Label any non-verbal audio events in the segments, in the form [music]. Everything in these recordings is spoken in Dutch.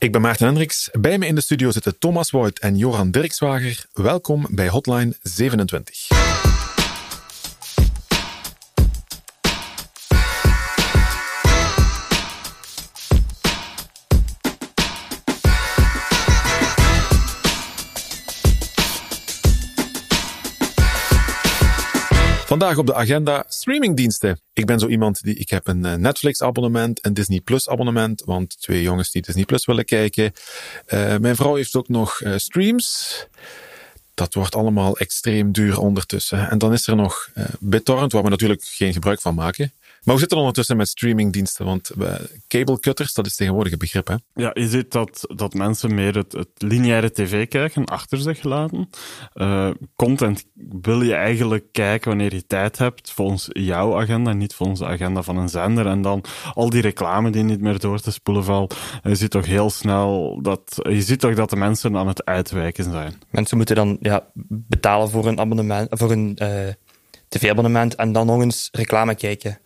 Ik ben Maarten Hendricks. Bij me in de studio zitten Thomas Wout en Joran Dirkswager. Welkom bij Hotline 27. Vandaag op de agenda streamingdiensten. Ik ben zo iemand die, ik heb een eh, Netflix abonnement, een Disney Plus abonnement, want twee jongens die Disney Plus willen kijken. Uh, mijn vrouw heeft ook nog uh, streams. Dat wordt allemaal extreem duur ondertussen. En dan is er nog BitTorrent, waar we natuurlijk geen gebruik van maken. Maar hoe zit het ondertussen met streamingdiensten? Want uh, cable cutters, dat is tegenwoordig een begrip, hè? Ja, je ziet dat, dat mensen meer het, het lineaire tv kijken achter zich laten. Uh, content wil je eigenlijk kijken wanneer je tijd hebt, volgens jouw agenda, niet volgens de agenda van een zender. En dan al die reclame die niet meer door te spoelen valt. Je ziet toch heel snel dat, je ziet toch dat de mensen aan het uitwijken zijn. Mensen moeten dan ja, betalen voor een abonnement, voor een uh, tv-abonnement en dan nog eens reclame kijken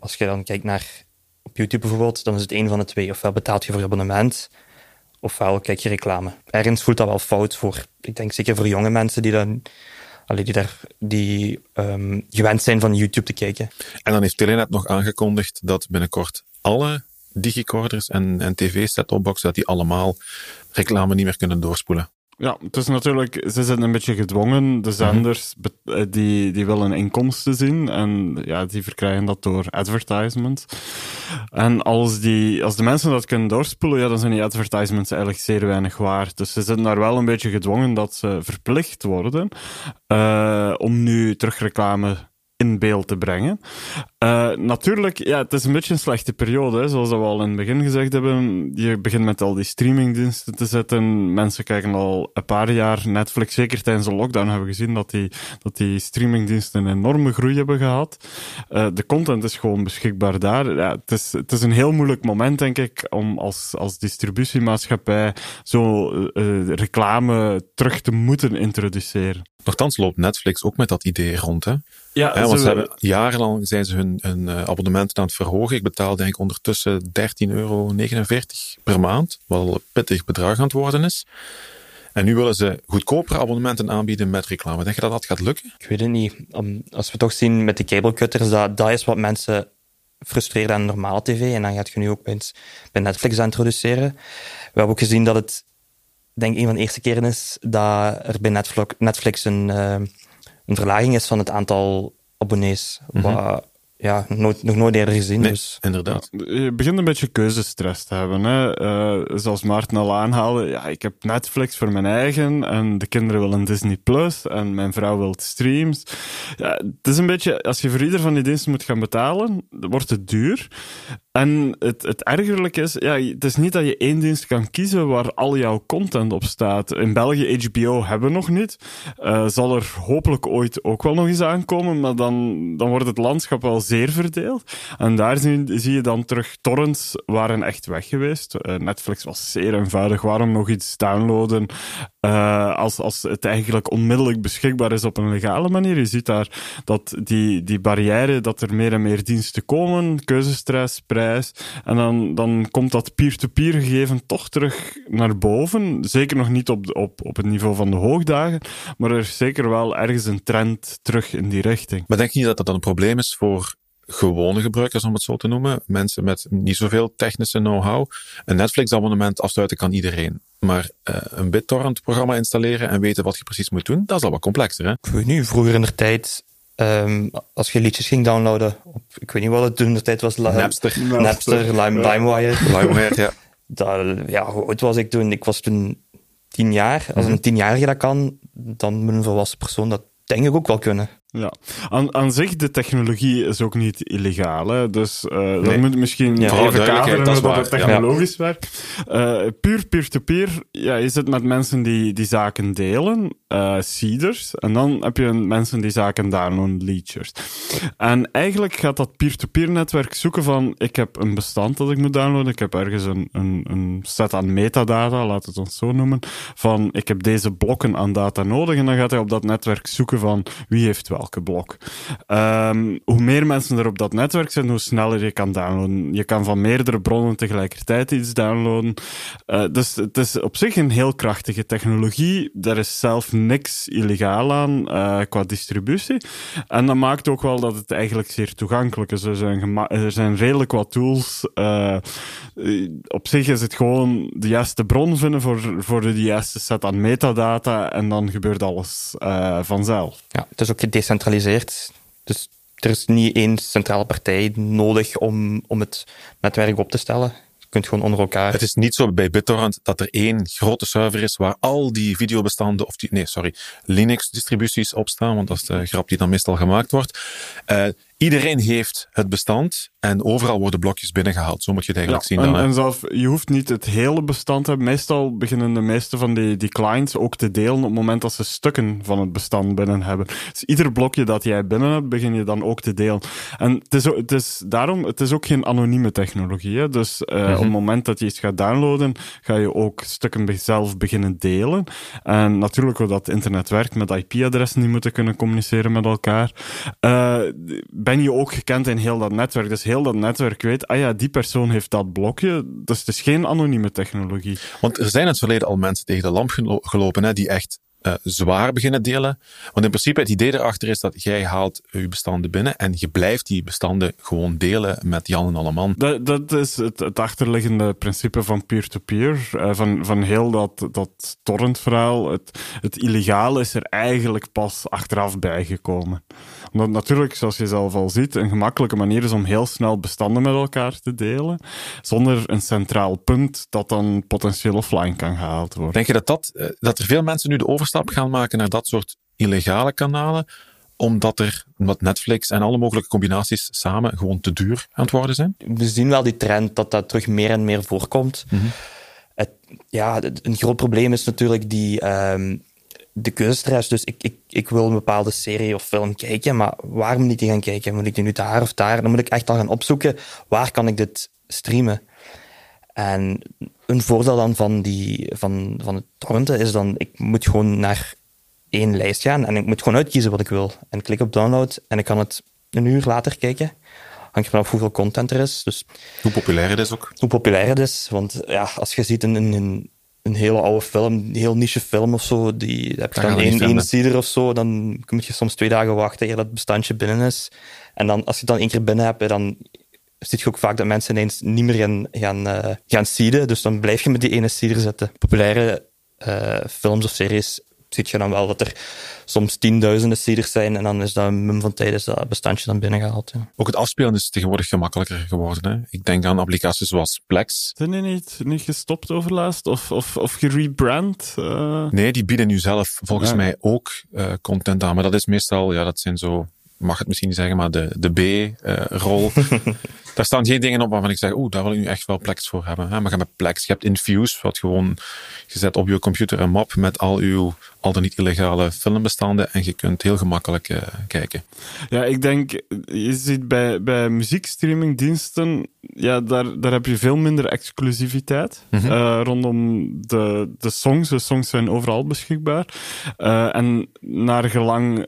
als je dan kijkt naar op YouTube bijvoorbeeld, dan is het een van de twee. Ofwel betaalt je voor abonnement, ofwel kijk je reclame. Ergens voelt dat wel fout voor, ik denk zeker voor jonge mensen die dan die, daar, die um, gewend zijn van YouTube te kijken. En dan heeft Telenet nog aangekondigd dat binnenkort alle digicorders en, en tv-set-topboxen, dat die allemaal reclame niet meer kunnen doorspoelen. Ja, het is natuurlijk, ze zijn een beetje gedwongen. De mhm. zenders eh, die, die willen inkomsten zien en ja, die verkrijgen dat door advertisement. En als, die, als de mensen dat kunnen doorspoelen, ja, dan zijn die advertisements eigenlijk zeer weinig waard. Dus ze zijn daar wel een beetje gedwongen dat ze verplicht worden uh, om nu terugreclame in beeld te brengen. Uh, natuurlijk, ja, het is een beetje een slechte periode, hè, zoals we al in het begin gezegd hebben. Je begint met al die streamingdiensten te zetten. Mensen kijken al een paar jaar Netflix. Zeker tijdens de lockdown hebben we gezien dat die, dat die streamingdiensten een enorme groei hebben gehad. Uh, de content is gewoon beschikbaar daar. Ja, het, is, het is een heel moeilijk moment, denk ik, om als, als distributiemaatschappij zo uh, reclame terug te moeten introduceren. Nochtans loopt Netflix ook met dat idee rond, hè? Ja, want ze hebben, jarenlang zijn ze hun, hun uh, abonnementen aan het verhogen. Ik betaal denk ik ondertussen 13,49 euro per maand, wat al een pittig bedrag aan het worden is. En nu willen ze goedkopere abonnementen aanbieden met reclame. Denk je dat dat gaat lukken? Ik weet het niet. Als we toch zien met de cablecutters, dat, dat is wat mensen frustreren aan normale tv. En dan gaat je nu ook bij, bij Netflix introduceren. We hebben ook gezien dat het, denk ik, een van de eerste keren is dat er bij Netflix, Netflix een... Uh, een verlaging is van het aantal abonnees. Mm -hmm ja, nooit, nog nooit eerder gezien. Nee, dus. inderdaad. je begint een beetje keuzestress te hebben. Hè? Uh, zoals Maarten al aanhaalde, ja, ik heb Netflix voor mijn eigen en de kinderen willen Disney Plus en mijn vrouw wil streams. Ja, het is een beetje, als je voor ieder van die diensten moet gaan betalen, wordt het duur. En het, het ergerlijke is, ja, het is niet dat je één dienst kan kiezen waar al jouw content op staat. In België HBO hebben we nog niet. Uh, zal er hopelijk ooit ook wel nog eens aankomen, maar dan, dan wordt het landschap wel zeer verdeeld. En daar zie, je dan terug, torrents waren echt weg geweest. Uh, Netflix was zeer eenvoudig. Waarom nog iets downloaden uh, als, als het eigenlijk onmiddellijk beschikbaar is op een legale manier? Je ziet daar dat die, die barrière, dat er meer en meer diensten komen, keuzestress, prijs. En dan, dan komt dat peer-to-peer -peer gegeven toch terug naar boven. Zeker nog niet op, op, op het niveau van de hoogdagen, maar er is zeker wel ergens een trend terug in die richting. Maar denk je niet dat dat dan een probleem is voor gewone gebruikers, om het zo te noemen. Mensen met niet zoveel technische know-how. Een Netflix-abonnement afsluiten kan iedereen. Maar uh, een BitTorrent-programma installeren en weten wat je precies moet doen, dat is al wat complexer. Hè? Ik weet niet, vroeger in de tijd, um, als je liedjes ging downloaden, op, ik weet niet wat het toen de tijd was. Napster. Napster, Lime, LimeWire. LimeWire, ja. [laughs] Dat, ja, hoe oud was ik toen? Ik was toen tien jaar. Als een mhm. tienjarige dat kan, dan moet een volwassen persoon dat denk ik ook wel kunnen. Ja, aan, aan zich, de technologie is ook niet illegaal. Hè? Dus uh, nee. dat moet misschien ja, even kaderen dat, dat het technologisch ja. werkt. Uh, puur peer-to-peer, ja, je zit met mensen die, die zaken delen, uh, seeders, en dan heb je mensen die zaken downloaden, leechers. En eigenlijk gaat dat peer-to-peer netwerk zoeken van, ik heb een bestand dat ik moet downloaden, ik heb ergens een, een, een set aan metadata, laat het ons zo noemen, van ik heb deze blokken aan data nodig, en dan gaat hij op dat netwerk zoeken van wie heeft wel welke blok. Ehm, hoe meer mensen er op dat netwerk zijn, hoe sneller je kan downloaden. Je kan van meerdere bronnen tegelijkertijd iets downloaden. Uh, dus het is op zich een heel krachtige technologie. Er is zelf niks illegaal aan uh, qua distributie. En dat maakt ook wel dat het eigenlijk zeer toegankelijk is. Er zijn, er zijn redelijk wat tools. Uh, op zich is het gewoon de juiste bron vinden voor, voor de juiste set aan metadata en dan gebeurt alles vanzelf. Ja, het is ook gedecentraliseerd. Dus er is niet één centrale partij nodig om, om het netwerk op te stellen kunt gewoon onder elkaar. Het is niet zo bij BitTorrent dat er één grote server is waar al die videobestanden, of die, nee, sorry, Linux-distributies op staan, want dat is de grap die dan meestal gemaakt wordt. Uh, iedereen heeft het bestand en overal worden blokjes binnengehaald. Zo moet je het eigenlijk zien. En, dan, en zelf, je hoeft niet het hele bestand te hebben. Meestal beginnen de meeste van die, die clients ook te delen op het moment dat ze stukken van het bestand binnen hebben. Dus ieder blokje dat jij binnen hebt, begin je dan ook te delen. En het is, het is daarom, het is ook geen anonieme technologie. Hè? Dus uh, op het moment dat je iets gaat downloaden, ga je ook stukken zelf beginnen delen. En natuurlijk, hoe dat internet werkt met IP-adressen die moeten kunnen communiceren met elkaar. Uh, ben je ook gekend in heel dat netwerk. Dus heel dat netwerk weet, ah ja, die persoon heeft dat blokje. Dus het is geen anonieme technologie. Want er zijn in het verleden al mensen tegen de lamp gelopen, hè, die echt uh, zwaar beginnen delen. Want in principe het idee erachter is dat jij haalt je bestanden binnen en je blijft die bestanden gewoon delen met Jan en Alleman. Dat, dat is het, het achterliggende principe van peer-to-peer. -peer, uh, van, van heel dat, dat torrentverhaal. Het, het illegale is er eigenlijk pas achteraf bijgekomen. Omdat natuurlijk, zoals je zelf al ziet, een gemakkelijke manier is om heel snel bestanden met elkaar te delen. Zonder een centraal punt dat dan potentieel offline kan gehaald worden. Denk je dat, dat, uh, dat er veel mensen nu de overstap overstap gaan maken naar dat soort illegale kanalen, omdat er omdat Netflix en alle mogelijke combinaties samen gewoon te duur aan het worden zijn? We zien wel die trend dat dat terug meer en meer voorkomt. Mm -hmm. het, ja, een groot probleem is natuurlijk die, um, de keuzestress. Dus ik, ik, ik wil een bepaalde serie of film kijken, maar waar moet ik die gaan kijken? Moet ik die nu daar of daar? Dan moet ik echt al gaan opzoeken, waar kan ik dit streamen? En een voordeel dan van, die, van, van het torrenten is dan, ik moet gewoon naar één lijst gaan en ik moet gewoon uitkiezen wat ik wil. En ik klik op download en ik kan het een uur later kijken. Hangt vanaf hoeveel content er is. Dus hoe populair het is ook. Hoe populair het is. Want ja, als je ziet een, een, een hele oude film, een heel niche film of zo, die heb je dan één, één cider of zo, dan moet je soms twee dagen wachten eer dat bestandje binnen is. En dan, als je het dan één keer binnen hebt, dan zie je ook vaak dat mensen ineens niet meer gaan, gaan, uh, gaan seeden. Dus dan blijf je met die ene seeder zitten. Populaire uh, films of series zie je dan wel dat er soms tienduizenden seeders zijn en dan is dat een mum van tijd is dat bestandje dan binnengehaald. Ja. Ook het afspelen is tegenwoordig gemakkelijker geworden. Hè? Ik denk aan applicaties zoals Plex. Zijn die niet, niet gestopt overlaatst of, of, of gerebrand? Uh... Nee, die bieden nu zelf volgens ja. mij ook uh, content aan. Maar dat is meestal, ja, dat zijn zo mag het misschien niet zeggen, maar de, de B-rol. [laughs] daar staan geen dingen op waarvan ik zeg, oeh, daar wil ik nu echt wel Plex voor hebben. Hè? Maar je hebt Plex, je hebt Infuse, wat gewoon gezet op je computer een map met al uw al dan niet illegale filmbestanden en je kunt heel gemakkelijk uh, kijken. Ja, ik denk, je ziet bij, bij muziekstreamingdiensten, ja, daar, daar heb je veel minder exclusiviteit mm -hmm. uh, rondom de, de songs. De songs zijn overal beschikbaar. Uh, en naar gelang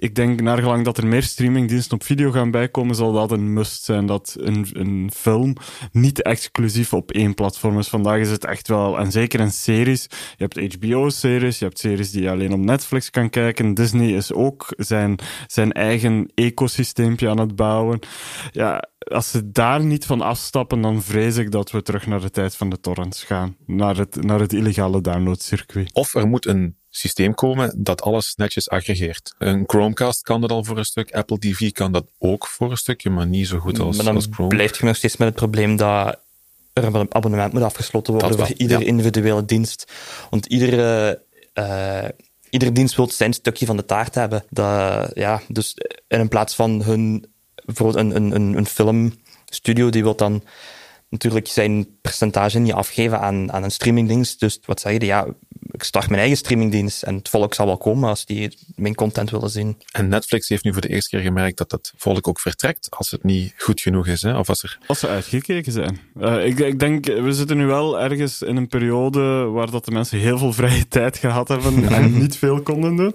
ik denk, naar gelang dat er meer streamingdiensten op video gaan bijkomen, zal dat een must zijn. Dat een, een film niet exclusief op één platform is. Vandaag is het echt wel, en zeker in series. Je hebt HBO-series, je hebt series die je alleen op Netflix kan kijken. Disney is ook zijn, zijn eigen ecosysteempje aan het bouwen. Ja, als ze daar niet van afstappen, dan vrees ik dat we terug naar de tijd van de torrents gaan. Naar het, naar het illegale downloadcircuit. Of er moet een systeem komen dat alles netjes aggregeert. Een Chromecast kan dat al voor een stuk, Apple TV kan dat ook voor een stukje, maar niet zo goed als, maar dan als Chrome. blijft je nog steeds met het probleem dat er een abonnement moet afgesloten worden voor iedere ja. individuele dienst. Want iedere, uh, iedere dienst wil zijn stukje van de taart hebben. Dat, ja, dus in plaats van hun, bijvoorbeeld een, een, een, filmstudio, die wil dan natuurlijk zijn percentage niet afgeven aan, aan een streamingdienst. Dus wat zeg je? Ja, ik start mijn eigen streamingdienst en het volk zal wel komen als die mijn content willen zien. En Netflix heeft nu voor de eerste keer gemerkt dat het volk ook vertrekt als het niet goed genoeg is. Hè? Of als, er... als ze uitgekeken zijn. Uh, ik, ik denk, we zitten nu wel ergens in een periode waar dat de mensen heel veel vrije tijd gehad hebben [laughs] en niet veel konden doen.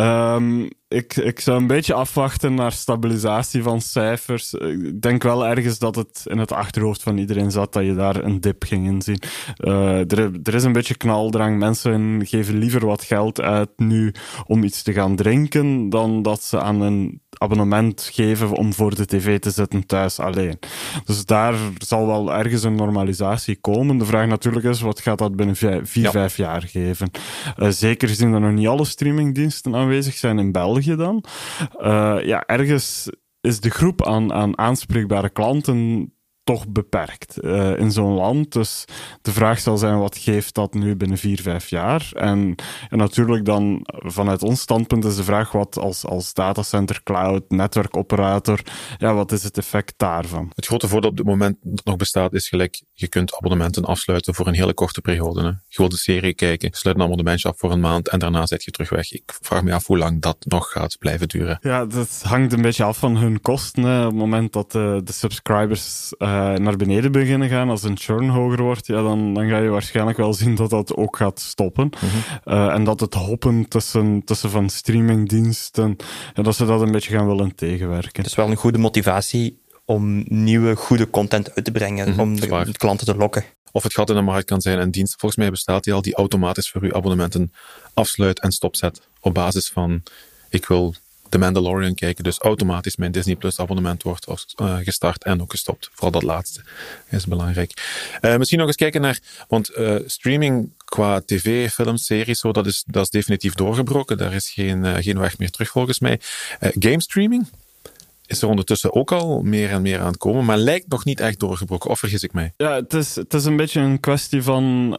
Um, ik, ik zou een beetje afwachten naar stabilisatie van cijfers. Ik denk wel ergens dat het in het achterhoofd van iedereen zat dat je daar een dip ging inzien. Uh, er, er is een beetje knaldrang. Mensen geven liever wat geld uit nu om iets te gaan drinken dan dat ze aan een abonnement geven om voor de tv te zitten thuis alleen. Dus daar zal wel ergens een normalisatie komen. De vraag natuurlijk is, wat gaat dat binnen vier, vijf jaar geven? Uh, zeker gezien dat nog niet alle streamingdiensten aanwezig zijn in België dan. Uh, ja, ergens is de groep aan, aan aanspreekbare klanten toch beperkt uh, in zo'n land. Dus de vraag zal zijn, wat geeft dat nu binnen vier, vijf jaar? En, en natuurlijk dan vanuit ons standpunt is de vraag wat als, als datacenter, cloud, netwerkoperator, ja, wat is het effect daarvan? Het grote voordeel op dit moment dat nog bestaat is gelijk, je kunt abonnementen afsluiten voor een hele korte periode. Hè. Je wilt een serie kijken, sluit een abonnementje af voor een maand en daarna zet je terug weg. Ik vraag me af hoe lang dat nog gaat blijven duren. Ja, dat hangt een beetje af van hun kosten. Hè. Op het moment dat de, de subscribers uh, naar beneden beginnen gaan, als een churn hoger wordt, ja, dan, dan ga je waarschijnlijk wel zien dat dat ook gaat stoppen. Mm -hmm. uh, en dat het hoppen tussen, tussen van streamingdiensten, ja, dat ze dat een beetje gaan willen tegenwerken. Het is wel een goede motivatie om nieuwe, goede content uit te brengen, mm -hmm, om de, de, klanten te lokken. Of het gat in de markt kan zijn een dienst, volgens mij bestaat die al, die automatisch voor uw abonnementen afsluit en stopzet op basis van ik wil The Mandalorian kijken. Dus automatisch mijn Disney Plus abonnement wordt uh, gestart en ook gestopt. Vooral dat laatste is belangrijk. Uh, misschien nog eens kijken naar, want uh, streaming qua tv, films, series, zo, dat, is, dat is definitief doorgebroken. Daar is geen, geen weg meer terug volgens mij. game streaming is er ondertussen ook al meer en meer aan het komen, maar lijkt nog niet echt doorgebroken. Of vergis ik mij? Ja, het is, het is een beetje een kwestie van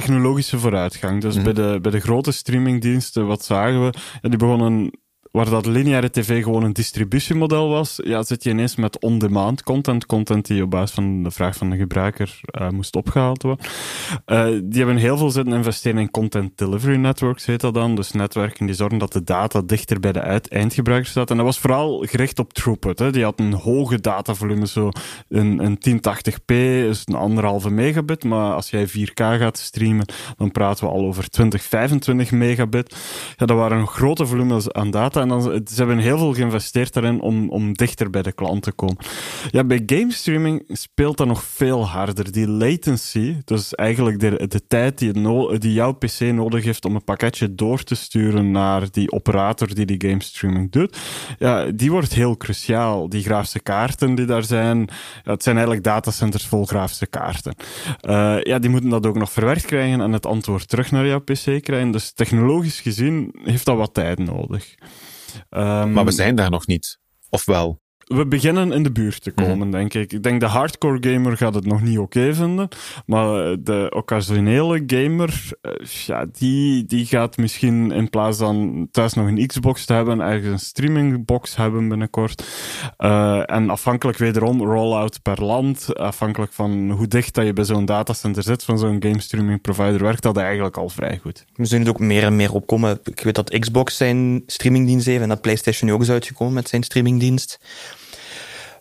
technologische vooruitgang. Dus mm -hmm. bij, de, bij de grote streamingdiensten, wat zagen we? Ja, die begonnen waar dat lineaire tv gewoon een distributiemodel was, ja, zit je ineens met on-demand content, content die op basis van de vraag van de gebruiker uh, moest opgehaald worden. Uh, die hebben heel veel zitten investeren in content delivery networks, heet dat dan. Dus netwerken die zorgen dat de data dichter bij de eindgebruiker staat. En dat was vooral gericht op throughput. Hè. Die had een hoge datavolume, zo een, een 1080p is een anderhalve megabit, maar als jij 4K gaat streamen, dan praten we al over 20, 25 megabit. Ja, dat waren grote volumes aan data en dan, ze hebben heel veel geïnvesteerd daarin om, om dichter bij de klant te komen. Ja, bij game streaming speelt dat nog veel harder. Die latency, dus eigenlijk de, de tijd die, jouw PC nodig heeft om een pakketje door te sturen naar die operator die die game streaming doet, ja, die wordt heel cruciaal. Die grafische kaarten die daar zijn, ja, het zijn eigenlijk datacenters vol grafische kaarten. Uh, ja, die moeten dat ook nog verwerkt krijgen en het antwoord terug naar jouw PC krijgen. Dus technologisch gezien heeft dat wat tijd nodig. Um, maar we zijn daar nog niet. Of wel? We beginnen in de buurt te komen, mm. denk ik. Ik denk de hardcore gamer gaat het nog niet oké okay vinden. Maar de occasionele gamer, ja, die, die gaat misschien in plaats van thuis nog een Xbox te hebben, ergens een streamingbox hebben binnenkort. Uh, en afhankelijk wederom, rollout per land, afhankelijk van hoe dicht dat je bij zo'n datacenter zit van zo'n game streaming provider, werkt dat eigenlijk al vrij goed. We zien het ook meer en meer opkomen. Ik weet dat Xbox zijn streamingdienst heeft en dat PlayStation ook is uitgekomen met zijn streamingdienst.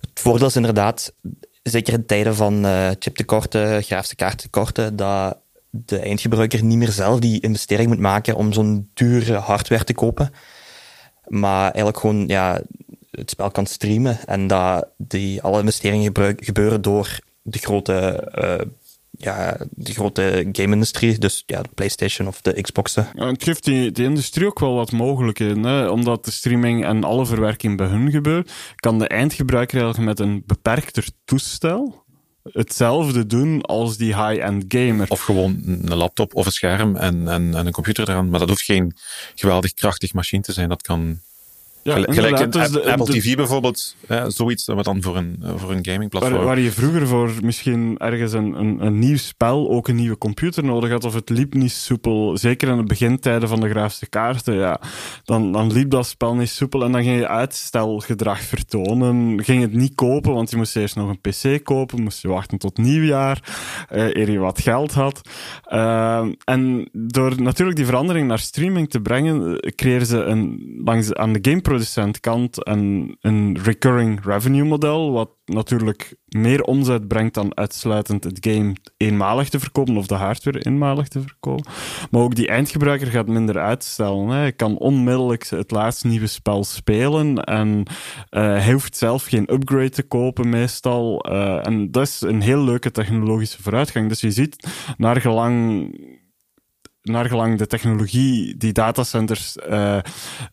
Het voordeel is inderdaad, zeker in tijden van uh, chiptekorten, grafische kaarttekorten, dat de eindgebruiker niet meer zelf die investering moet maken om zo'n dure hardware te kopen. Maar eigenlijk gewoon ja, het spel kan streamen en dat die, alle investeringen gebeuren door de grote uh, ja, de grote game-industrie, dus ja, de PlayStation of de Xboxen. Ja, het geeft die, die industrie ook wel wat mogelijkheden. Hè? Omdat de streaming en alle verwerking bij hun gebeurt, kan de eindgebruiker eigenlijk met een beperkter toestel hetzelfde doen als die high-end gamer. Of gewoon een laptop of een scherm en, en, en een computer eraan. Maar dat hoeft geen geweldig krachtig machine te zijn. Dat kan ja, gelijk in dus de, Apple TV bijvoorbeeld, ja, zoiets wat dan voor een, voor een gamingplatform. Waar, waar, je vroeger voor misschien ergens een, een, een, nieuw spel ook een nieuwe computer nodig had, of het liep niet soepel, zeker in de begintijden van de grafische kaarten, ja, dan, dan liep dat spel niet soepel en dan ging je uitstelgedrag vertonen. Ging het niet kopen, want je moest eerst nog een PC kopen, moest je wachten tot nieuwjaar, uh, eer je wat geld had. Uh, en door natuurlijk die verandering naar streaming te brengen, creëren ze een, langs, aan de game producent en een recurring revenue model, wat natuurlijk meer omzet brengt dan uitsluitend het game eenmalig te verkopen of de hardware eenmalig te verkopen. Maar ook die eindgebruiker gaat minder uitstellen. Hij kan onmiddellijk het laatste nieuwe spel spelen en uh, hij hoeft zelf geen upgrade te kopen meestal. Uh, en dat is een heel leuke technologische vooruitgang. Dus je ziet, naar gelang de technologie die datacenters uh,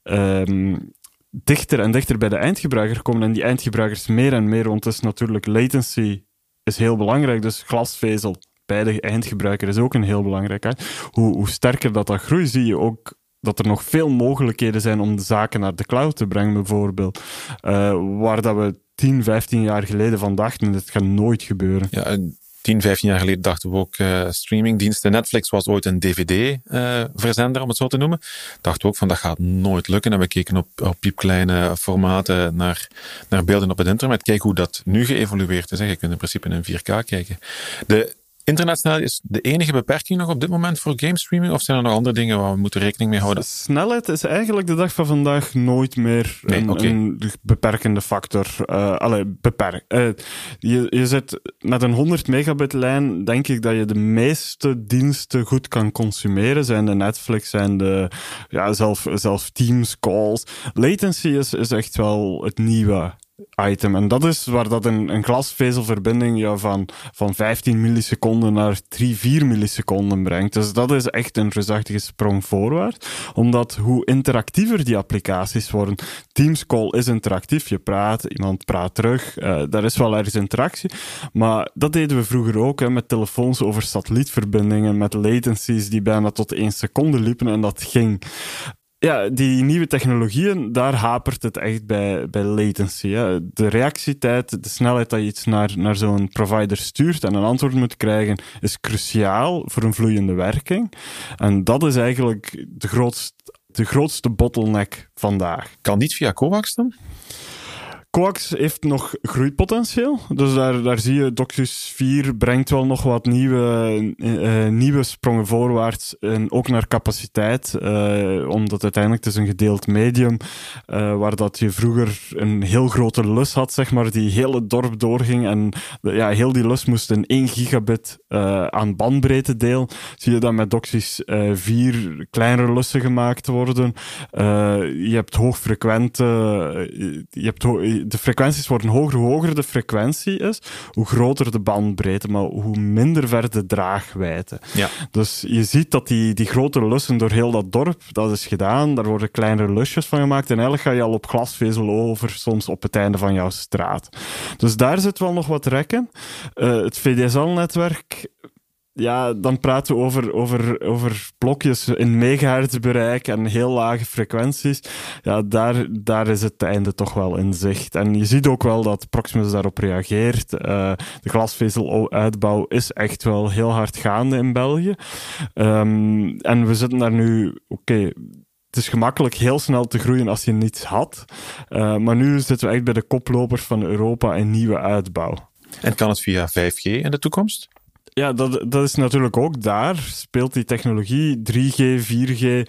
um, dichter en dichter bij de eindgebruiker komen en die eindgebruikers meer en meer, want is natuurlijk latency is heel belangrijk, dus glasvezel bij de eindgebruiker is ook een heel belangrijk. Hoe, hoe sterker dat dat groeit, zie je ook dat er nog veel mogelijkheden zijn om de zaken naar de cloud te brengen, bijvoorbeeld. Uh, waar dat we 10, 15 jaar geleden van dachten, dat gaat nooit gebeuren. Ja, 10, 15 jaar geleden dachten we ook uh, streamingdiensten. Netflix was ooit een DVD-verzender, uh, om het zo te noemen. Dachten we ook van dat gaat nooit lukken. En we keken op, op piepkleine formaten naar, naar beelden op het internet. Kijk hoe dat nu geëvolueerd is. Je kunt in principe in 4K kijken. De Internetsnelheid is de enige beperking nog op dit moment voor gamestreaming? Of zijn er nog andere dingen waar we moeten rekening mee houden? Snelheid is eigenlijk de dag van vandaag nooit meer nee, een, okay. een, beperkende factor. Uh, allee, beperk. Uh, je, je zit met een 100 megabit lijn, denk ik dat je de meeste diensten goed kan consumeren. Zijn de Netflix, zijn de, ja, zelf, zelf Teams, calls. Latency is, is echt wel het nieuwe item. En dat is waar dat een, glasvezelverbinding jou van, van 15 milliseconden naar 3, 4 milliseconden brengt. Dus dat is echt een reusachtige sprong voorwaarts. Omdat hoe interactiever die applicaties worden. Teams call is interactief. Je praat, iemand praat terug. Uh, daar is wel ergens interactie. Maar dat deden we vroeger ook hè, met telefoons over satellietverbindingen, met latencies die bijna tot 1 seconde liepen en dat ging ja, die nieuwe technologieën, daar hapert het echt bij, bij latency. Hè. De reactietijd, de snelheid dat je iets naar, naar zo'n provider stuurt en een antwoord moet krijgen, is cruciaal voor een vloeiende werking. En dat is eigenlijk de grootste, de grootste bottleneck vandaag. Kan niet via coax dan? Coax heeft nog groeipotentieel. Dus daar, daar zie je, Docus 4 brengt wel nog wat nieuwe, uh, nieuwe sprongen voorwaarts. En ook naar capaciteit. Uh, omdat uiteindelijk het is een gedeeld medium. Uh, waar dat je vroeger een heel grote lus had, zeg maar, die heel het dorp doorging. En ja, heel die lus moest een 1 gigabit aan bandbreedte deel. Zie je dat met Docus 4 kleinere lussen gemaakt worden. je hebt hoogfrequente, je hebt de frequenties worden hoger. Hoe hoger de frequentie is, hoe groter de bandbreedte, maar hoe minder ver de draagwijte. Ja. Dus je ziet dat die, die grote lussen door heel dat dorp, dat is gedaan. Daar worden kleinere lusjes van gemaakt. En eigenlijk ga je al op glasvezel over, soms op het einde van jouw straat. Dus daar zit wel nog wat rekken. Uh, het VDSL-netwerk ja, dan praten we over, over, over blokjes in megahertz bereik en heel lage frequenties. Ja, daar, daar is het einde toch wel in zicht. En je ziet ook wel dat Proximus daarop reageert. Uh, de glasvezeluitbouw is echt wel heel hard gaande in België. Um, en we zitten daar nu, oké, het is gemakkelijk heel snel te groeien als je niets had. Uh, maar nu zitten we echt bij de koplopers van Europa in nieuwe uitbouw. En kan het via 5G in de toekomst? Ja, dat, dat is natuurlijk ook daar. Speelt die technologie 3G, 4G.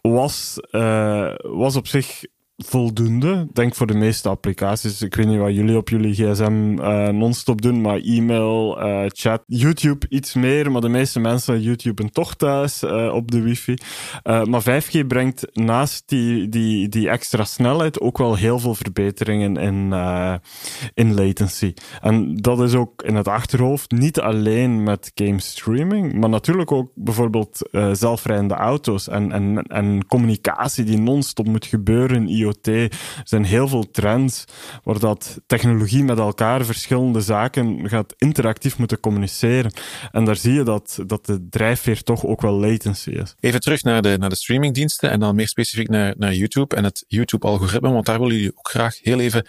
Was, uh, was op zich voldoende. Denk voor de meeste applicaties. Ik weet niet wat jullie op jullie gsm uh, non-stop doen, maar e-mail, uh, chat, YouTube iets meer, maar de meeste mensen YouTuben toch thuis uh, op de wifi. maar 5G brengt naast die, die, die extra snelheid ook wel heel veel verbeteringen in, in latency. En dat is ook in het achterhoofd, niet alleen met game streaming, maar natuurlijk ook bijvoorbeeld zelfrijdende auto's en, en, en communicatie die non-stop moet gebeuren, IoT. Er zijn heel veel trends waar dat technologie met elkaar verschillende zaken gaat interactief moeten communiceren. En daar zie je dat, dat de drijfveer toch ook wel latency is. Even terug naar de, naar de streamingdiensten en dan meer specifiek naar, naar YouTube en het YouTube-algoritme, want daar willen jullie ook graag heel even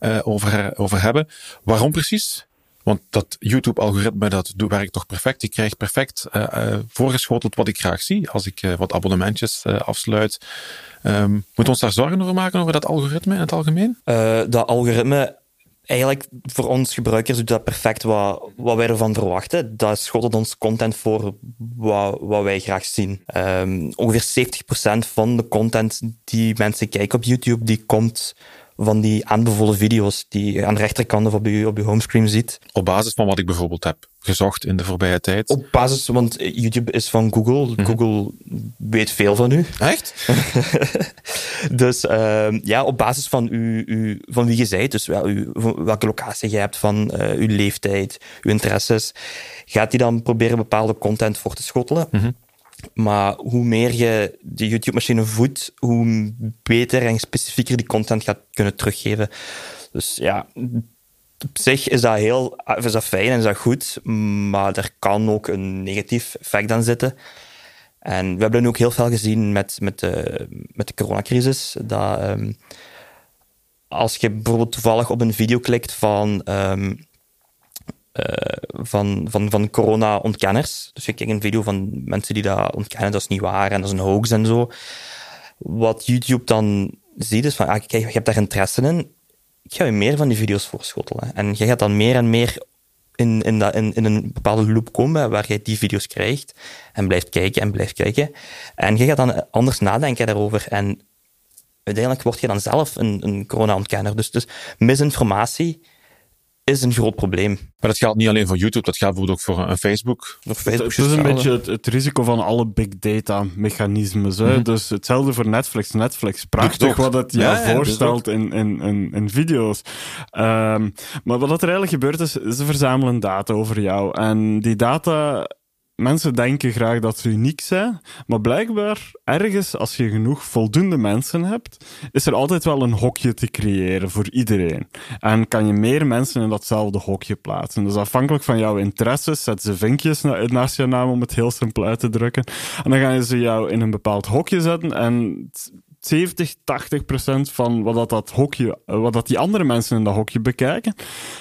uh, over, over hebben. Waarom precies? Want dat YouTube-algoritme dat werkt toch perfect. Ik krijg perfect uh, uh, voorgeschoteld wat ik graag zie als ik uh, wat abonnementjes afsluit. Um, moeten we ons daar zorgen over maken over dat algoritme in het algemeen? dat algoritme eigenlijk voor ons gebruikers doet dat perfect wat, wat wij ervan verwachten. Dat schotelt ons content voor wat, wat wij graag zien. Um, ongeveer 70% van de content die mensen kijken op YouTube, die komt van die aanbevolen video's die je aan de rechterkant of op je, op je homescreen ziet. Op basis van wat ik bijvoorbeeld heb gezocht in de voorbije tijd? Op basis, want YouTube is van Google. Mhm. Google weet veel van u. Echt? [laughs] dus uh, ja, op basis van, u, u, van wie je bent, dus wel, u, welke locatie je hebt, van uh, uw leeftijd, uw interesses, gaat hij dan proberen bepaalde content voor te schottelen. Mm maar hoe meer je de YouTube-machine voedt, hoe beter en specifieker die content gaat kunnen teruggeven. Dus ja, op zich is dat heel is dat fijn en is dat goed, maar er kan ook een negatief effect aan zitten. En we hebben ook heel veel gezien met, met, de, met de coronacrisis. Dat um, als je bijvoorbeeld toevallig op een video klikt van uh, van, van, van corona-ontkenners. Dus je kijkt een video van mensen die dat ontkennen, dat is niet waar en dat is een hoax en zo. Wat YouTube dan ziet is van, ah, kijk, je hebt daar interesse in, ik ga je meer van die video's voorschotelen. En je gaat dan meer en meer in, in, dat, in, in een bepaalde loop komen waar je die video's krijgt en blijft kijken en blijft kijken. En je gaat dan anders nadenken daarover en uiteindelijk word je dan zelf een, een corona-ontkenner. Dus, dus misinformatie is een groot probleem. Maar dat geldt niet alleen voor YouTube, dat geldt bijvoorbeeld ook voor een Facebook. Facebook het, is een beetje het, risico van alle big data mechanismes. Mm Dus hetzelfde voor Netflix. Netflix, prachtig wat het jou ja, voorstelt in, in, in, in, video's. Um, maar wat er eigenlijk gebeurt is, ze verzamelen data over jou. En die data mensen denken graag dat ze uniek zijn, maar blijkbaar ergens, als je genoeg voldoende mensen hebt, is er altijd wel een hokje te creëren voor iedereen. En kan je meer mensen in datzelfde hokje plaatsen. Dus afhankelijk van jouw interesses, zet ze vinkjes naast je naam om het heel simpel uit te drukken. En dan gaan ze jou in een bepaald hokje zetten en 70, 80 procent van wat dat, dat hokje, eh, wat dat die andere mensen in dat hokje bekijken,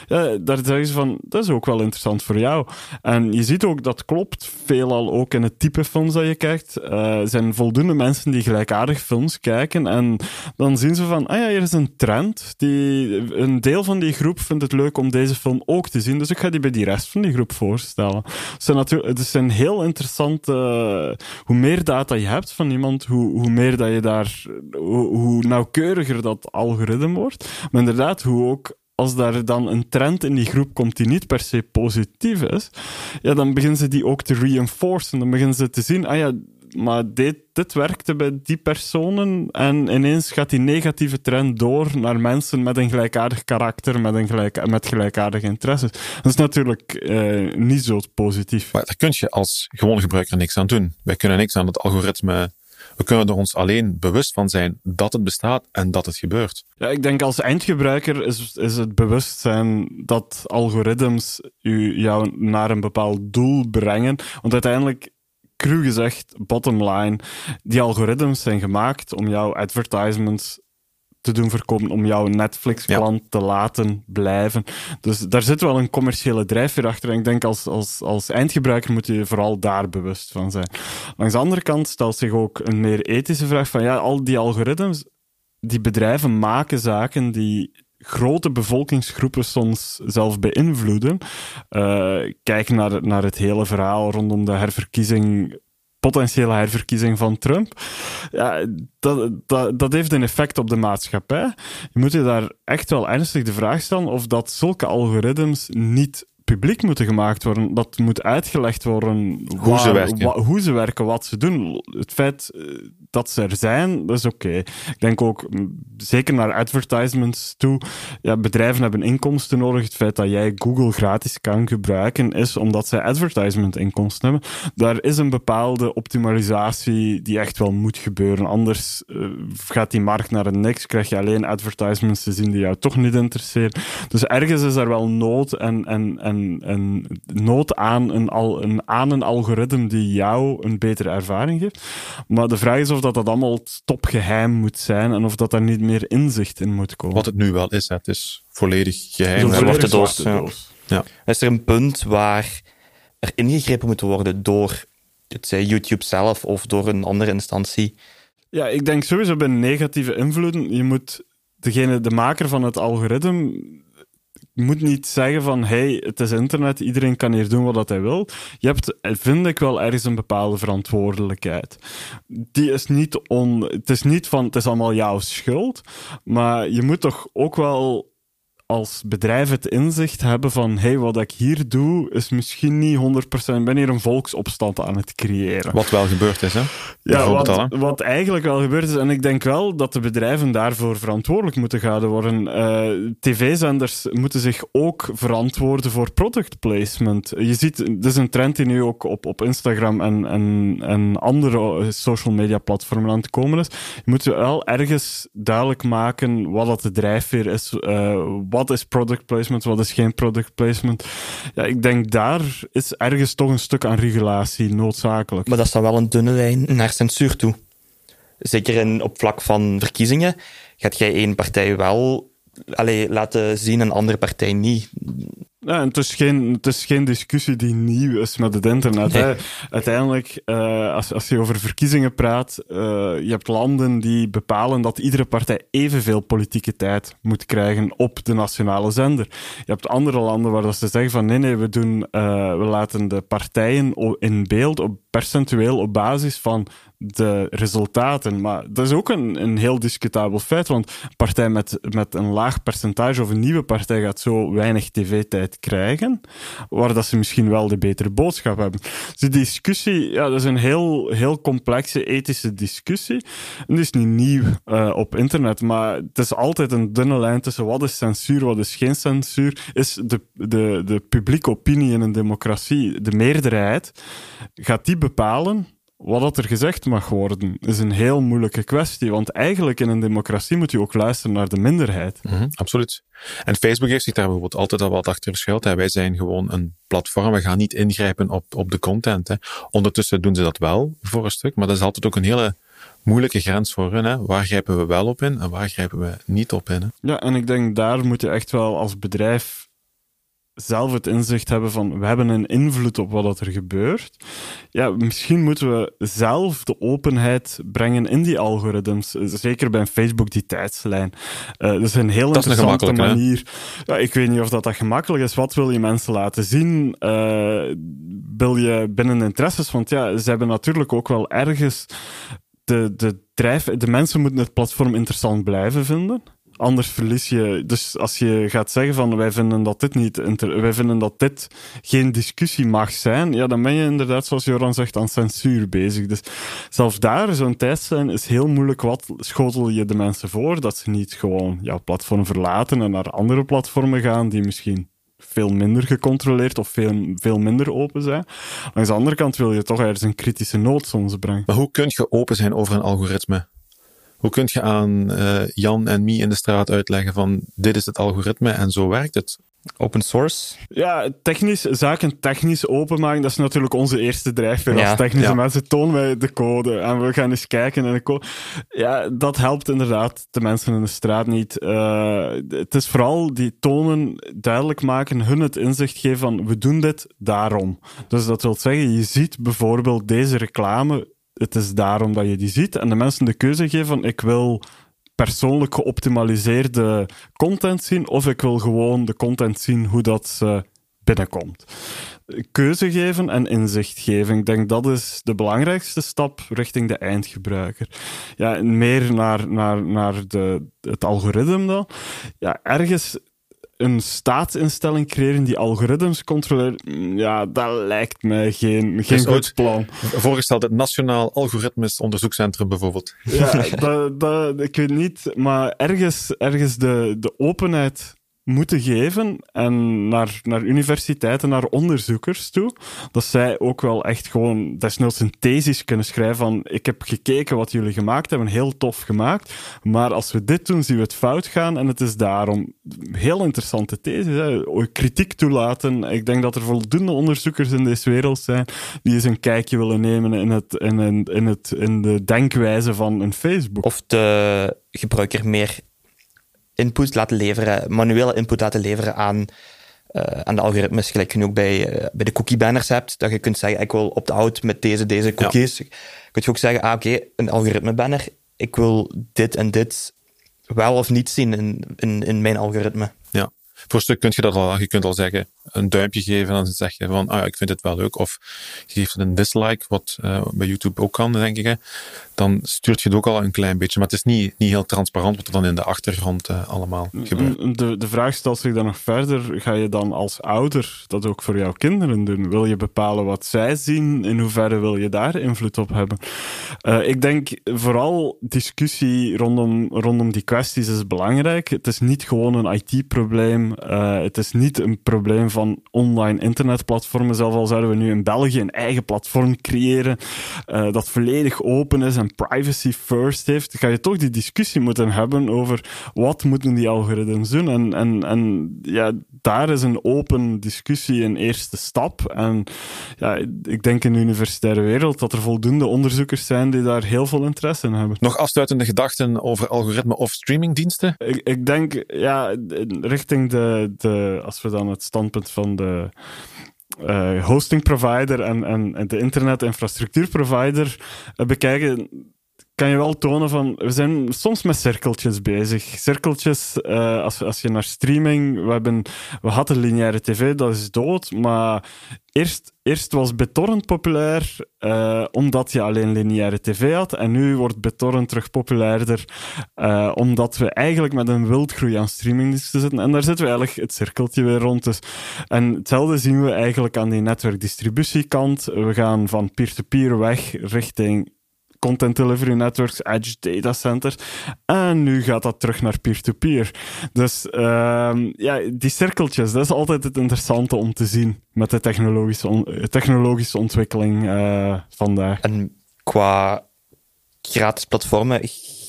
ja, daar zeggen ze van, dat is ook wel interessant voor jou. En je ziet ook, dat klopt veelal ook in het type films dat je kijkt. Uh, er zijn voldoende mensen die gelijkaardig films kijken en dan zien ze van, ah ja, hier is een trend. Die, een deel van die groep vindt het leuk om deze film ook te zien, dus ik ga die bij die rest van die groep voorstellen. Het zijn, natuurlijk, het zijn heel interessante, hoe meer data je hebt van iemand, hoe, hoe meer dat je daar hoe, nauwkeuriger dat algoritme wordt. Maar inderdaad, hoe ook als daar dan een trend in die groep komt die niet per se positief is, ja, dan beginnen ze die ook te reinforcen. Dan beginnen ze te zien, ah ja, maar dit, dit werkte bij die personen en ineens gaat die negatieve trend door naar mensen met een gelijkaardig karakter, met, een gelijk, met gelijkaardige interesses. Dat is natuurlijk eh, niet zo positief. Maar daar kun je als gewone gebruiker niks aan doen. Wij kunnen niks aan het algoritme we kunnen er ons alleen bewust van zijn dat het bestaat en dat het gebeurt. Ja, ik denk als eindgebruiker is, is het bewustzijn dat algoritmes u, jou naar een bepaald doel brengen. Want uiteindelijk cru gezegd, bottom line, die algoritmes zijn gemaakt om jouw advertisements te doen voorkomen om jouw Netflix-klant te laten blijven. Dus daar zit wel een commerciële drijfveer achter. En ik denk als, als, als eindgebruiker moet je vooral daar bewust van zijn. Langs de andere kant stelt zich ook een meer ethische vraag van ja, al die algoritmes, die bedrijven maken zaken die grote bevolkingsgroepen soms zelf beïnvloeden. Uh, kijk naar, naar het hele verhaal rondom de herverkiezing potentiële herverkiezing van Trump. Ja, dat, dat, dat heeft een effect op de maatschappij. Je moet je daar echt wel ernstig de vraag stellen of dat zulke algoritmes niet publiek moeten gemaakt worden. Dat moet uitgelegd worden hoe, ze werken. hoe ze werken, wat ze doen. Het feit eh, dat ze er zijn, dat is oké. Ik denk ook, zeker naar advertisements toe, ja, bedrijven hebben inkomsten nodig. Het feit dat jij Google gratis kan gebruiken, is omdat zij advertisement inkomsten hebben. Daar is een bepaalde optimalisatie die echt wel moet gebeuren. Anders uh, gaat die markt naar een niks, krijg je alleen advertisements te zien die jou toch niet interesseren. Dus ergens is er wel nood en, en, en, en nood aan een, al, een, aan een algoritme die jou een betere ervaring geeft. Maar de vraag is of dat dat allemaal topgeheim moet zijn en of dat daar niet meer inzicht in moet komen. Wat het nu wel is, het is volledig geheim. Een zwarte doos. Ja. Is er een punt waar er ingegrepen moet worden door het zij YouTube zelf of door een andere instantie? Ja, ik denk sowieso bij negatieve invloeden, je moet degene, de maker van het algoritme, moet niet zeggen van hey, het is internet, iedereen kan hier doen wat hij wil. Je hebt, vind ik wel ergens een bepaalde verantwoordelijkheid. Die is niet on, het is niet van het is allemaal jouw schuld, maar je moet toch ook wel als bedrijf het inzicht hebben van hey, wat ik hier doe is misschien niet 100%. Ik ben hier een volksopstand aan het creëren. Wat wel gebeurd is, hè? Ja, wat, wat, eigenlijk wel gebeurd is. En ik denk wel dat de bedrijven daarvoor verantwoordelijk moeten gaan worden. Uh, TV-zenders moeten zich ook verantwoorden voor product placement. Je ziet, dit is een trend die nu ook op, op Instagram en, en, en andere social media platformen aan het komen is. Je moet wel ergens duidelijk maken wat dat de drijfveer is, uh, wat is product placement, wat is geen product placement. Ja, ik denk daar is ergens toch een stuk aan regulatie noodzakelijk. Maar dat is dan wel een dunne lijn naar censuur toe. Zeker in, op vlak van verkiezingen gaat jij één partij wel laten zien en andere partij niet. Ja, het, is geen, het is geen discussie die nieuw is met het internet. Uiteindelijk, uh, als, als je over verkiezingen praat, uh, je hebt landen die bepalen dat iedere partij evenveel politieke tijd moet krijgen op de nationale zender. Je hebt andere landen waar dat ze zeggen van nee, nee, we, doen, uh, we laten de partijen in beeld op percentueel op basis van de resultaten. Maar dat is ook een, een heel discutabel feit, want een partij met, met een laag percentage of een nieuwe partij gaat zo weinig tv-tijd krijgen, waar dat ze misschien wel de betere boodschap hebben. Dus die discussie, ja, dat is een heel, heel complexe ethische discussie. En die is niet nieuw uh, op internet, maar het is altijd een dunne lijn tussen wat is censuur, wat is geen censuur. Is de, de, de publieke opinie in een democratie, de meerderheid, gaat die bepalen wat er gezegd mag worden, is een heel moeilijke kwestie. Want eigenlijk in een democratie moet je ook luisteren naar de minderheid. Mm absoluut. En Facebook heeft zich daar bijvoorbeeld altijd al wat achter verschuild. Wij zijn gewoon een platform, we gaan niet ingrijpen op, op de content. Hè. Ondertussen doen ze dat wel voor een stuk, maar dat is altijd ook een hele moeilijke grens voor hun. Hè. Waar grijpen we wel op in en waar grijpen we niet op in? Hè? Ja, en ik denk daar moet je echt wel als bedrijf zelf het inzicht hebben van we hebben een invloed op wat er gebeurt. Ja, misschien moeten we zelf de openheid brengen in die algoritmes. Zeker bij Facebook, die tijdslijn. Uh, dat is een heel interessante manier. Ja, ik weet niet of dat, dat gemakkelijk is. Wat wil je mensen laten zien? Uh, wil je binnen interesses? Want ja, ze hebben natuurlijk ook wel ergens de, de drijf. De mensen moeten het platform interessant blijven vinden. Anders verlies je. Dus als je gaat zeggen van wij vinden dat dit niet, wij vinden dat dit geen discussie mag zijn, ja, dan ben je inderdaad, zoals Joran zegt, aan censuur bezig. Dus zelfs daar, zo'n zijn is heel moeilijk. Wat schotel je de mensen voor? Dat ze niet gewoon jouw platform verlaten en naar andere platformen gaan die misschien veel minder gecontroleerd of veel, veel minder open zijn. Langs de andere kant wil je toch ergens een kritische noot soms brengen. Maar hoe kun je open zijn over een algoritme? Hoe kun je aan uh, Jan en Mie in de straat uitleggen van dit is het algoritme en zo werkt het? Open source? Ja, technisch, zaken technisch openmaken, dat is natuurlijk onze eerste drijfveer. Ja, Als technische mensen tonen wij de code en we gaan eens kijken de code. Ja, dat helpt inderdaad de mensen in de straat niet. Uh, het is vooral die tonen, duidelijk maken, hun het inzicht geven van we doen dit daarom. Dus dat wil zeggen, je ziet bijvoorbeeld deze reclame het is daarom dat je die ziet. En de mensen de keuze geven van ik wil persoonlijk geoptimaliseerde content zien of ik wil gewoon de content zien hoe dat binnenkomt. Keuze geven en inzicht geven. Ik denk dat is de belangrijkste stap richting de eindgebruiker. Ja, meer naar, naar, naar de, het algoritme dan. Ja, ergens een staatsinstelling creëren die algoritmes controleert, ja, dat lijkt mij geen, geen goed plan. Voorgesteld het Nationaal Algoritmes Onderzoekscentrum bijvoorbeeld. Ja, dat, dat, ik weet niet, maar ergens, ergens de, de openheid moeten geven en naar, naar universiteiten, naar onderzoekers toe, dat zij ook wel echt gewoon desnoods een thesis kunnen schrijven van ik heb gekeken wat jullie gemaakt hebben, heel tof gemaakt, maar als we dit doen, zien we het fout gaan en het is daarom heel interessante thesis. Kritiek toelaten. Ik denk dat er voldoende onderzoekers in deze wereld zijn die eens een kijkje willen nemen in, het, in, in, het, in de denkwijze van een Facebook. Of de gebruiker meer input laten leveren, manuele input laten leveren aan, uh, aan de algoritmes, gelijk je ook bij, uh, bij de cookie banners hebt, dat je kunt zeggen, ik wil opt-out met deze, deze cookies. Ja. Kun je ook zeggen, ah, oké, okay, een algoritme banner, ik wil dit en dit wel of niet zien in, in, in mijn algoritme. Ja. voor een stuk kun je dat al, je kunt al zeggen, een duimpje geven en dan zeg je van, ah ja, ik vind het wel leuk. Of je geeft het een dislike, wat uh, bij YouTube ook kan, denk ik. Hè. Dan stuurt je het ook al een klein beetje. Maar het is niet, niet heel transparant wat er dan in de achtergrond uh, allemaal gebeurt. De, de vraag stelt zich dan nog verder. Ga je dan als ouder dat ook voor jouw kinderen doen? Wil je bepalen wat zij zien? In hoeverre wil je daar invloed op hebben? Uh, ik denk vooral discussie rondom, rondom die kwesties is belangrijk. Het is niet gewoon een IT-probleem. Uh, het is niet een probleem van online internetplatformen. Zelfs al zouden we nu in België een eigen platform creëren dat volledig open is en privacy first heeft, ga je toch die discussie moeten hebben over wat moeten die algoritmes doen. En, en, en ja, daar is een open discussie een eerste stap. En ja, ik denk in de universitaire wereld dat er voldoende onderzoekers zijn die daar heel veel interesse in hebben. Nog afsluitende gedachten over algoritme of streamingdiensten? Ik, ik denk, ja, richting de, de, als we dan het standpunt van de uh, hosting provider en, en, en de internetinfrastructuurprovider uh, bekijken, kan je wel tonen van, we zijn soms met cirkeltjes bezig. Cirkeltjes, uh, als, als je naar streaming, we, hebben, we hadden lineaire tv, dat is dood, maar eerst, eerst was BitTorrent populair, uh, omdat je alleen lineaire tv had, en nu wordt BitTorrent terug populairder, uh, omdat we eigenlijk met een wildgroei aan streamingdiensten zitten, en daar zitten we eigenlijk het cirkeltje weer rond. Dus. En hetzelfde zien we eigenlijk aan die netwerkdistributiekant. We gaan van peer-to-peer -peer weg richting content delivery networks, edge data centers. En nu gaat dat terug naar peer-to-peer. Dus uh, ja, die cirkeltjes, dat is altijd het interessante om te zien met de technologische, on technologische ontwikkeling uh, vandaag. En qua gratis platformen,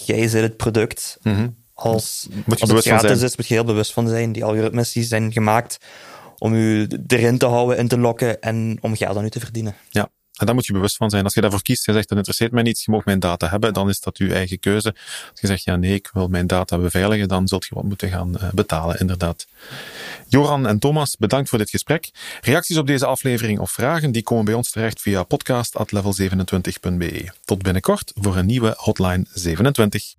jij zit het product. Mm -hmm. Als, moet je als het gratis is, moet je heel bewust van zijn. Die algoritmes die zijn gemaakt om u erin te houden, in te lokken en om geld aan u te verdienen. Ja, en daar moet je bewust van zijn. Als je daarvoor kiest, je zegt dat interesseert mij niet, je mag mijn data hebben, dan is dat je eigen keuze. Als je zegt ja nee, ik wil mijn data beveiligen, dan zult je wat moeten gaan uh, betalen, inderdaad. Joran en Thomas, bedankt voor dit gesprek. Reacties op deze aflevering of vragen, die komen bij ons terecht via podcast.level27.be. Tot binnenkort voor een nieuwe Hotline 27.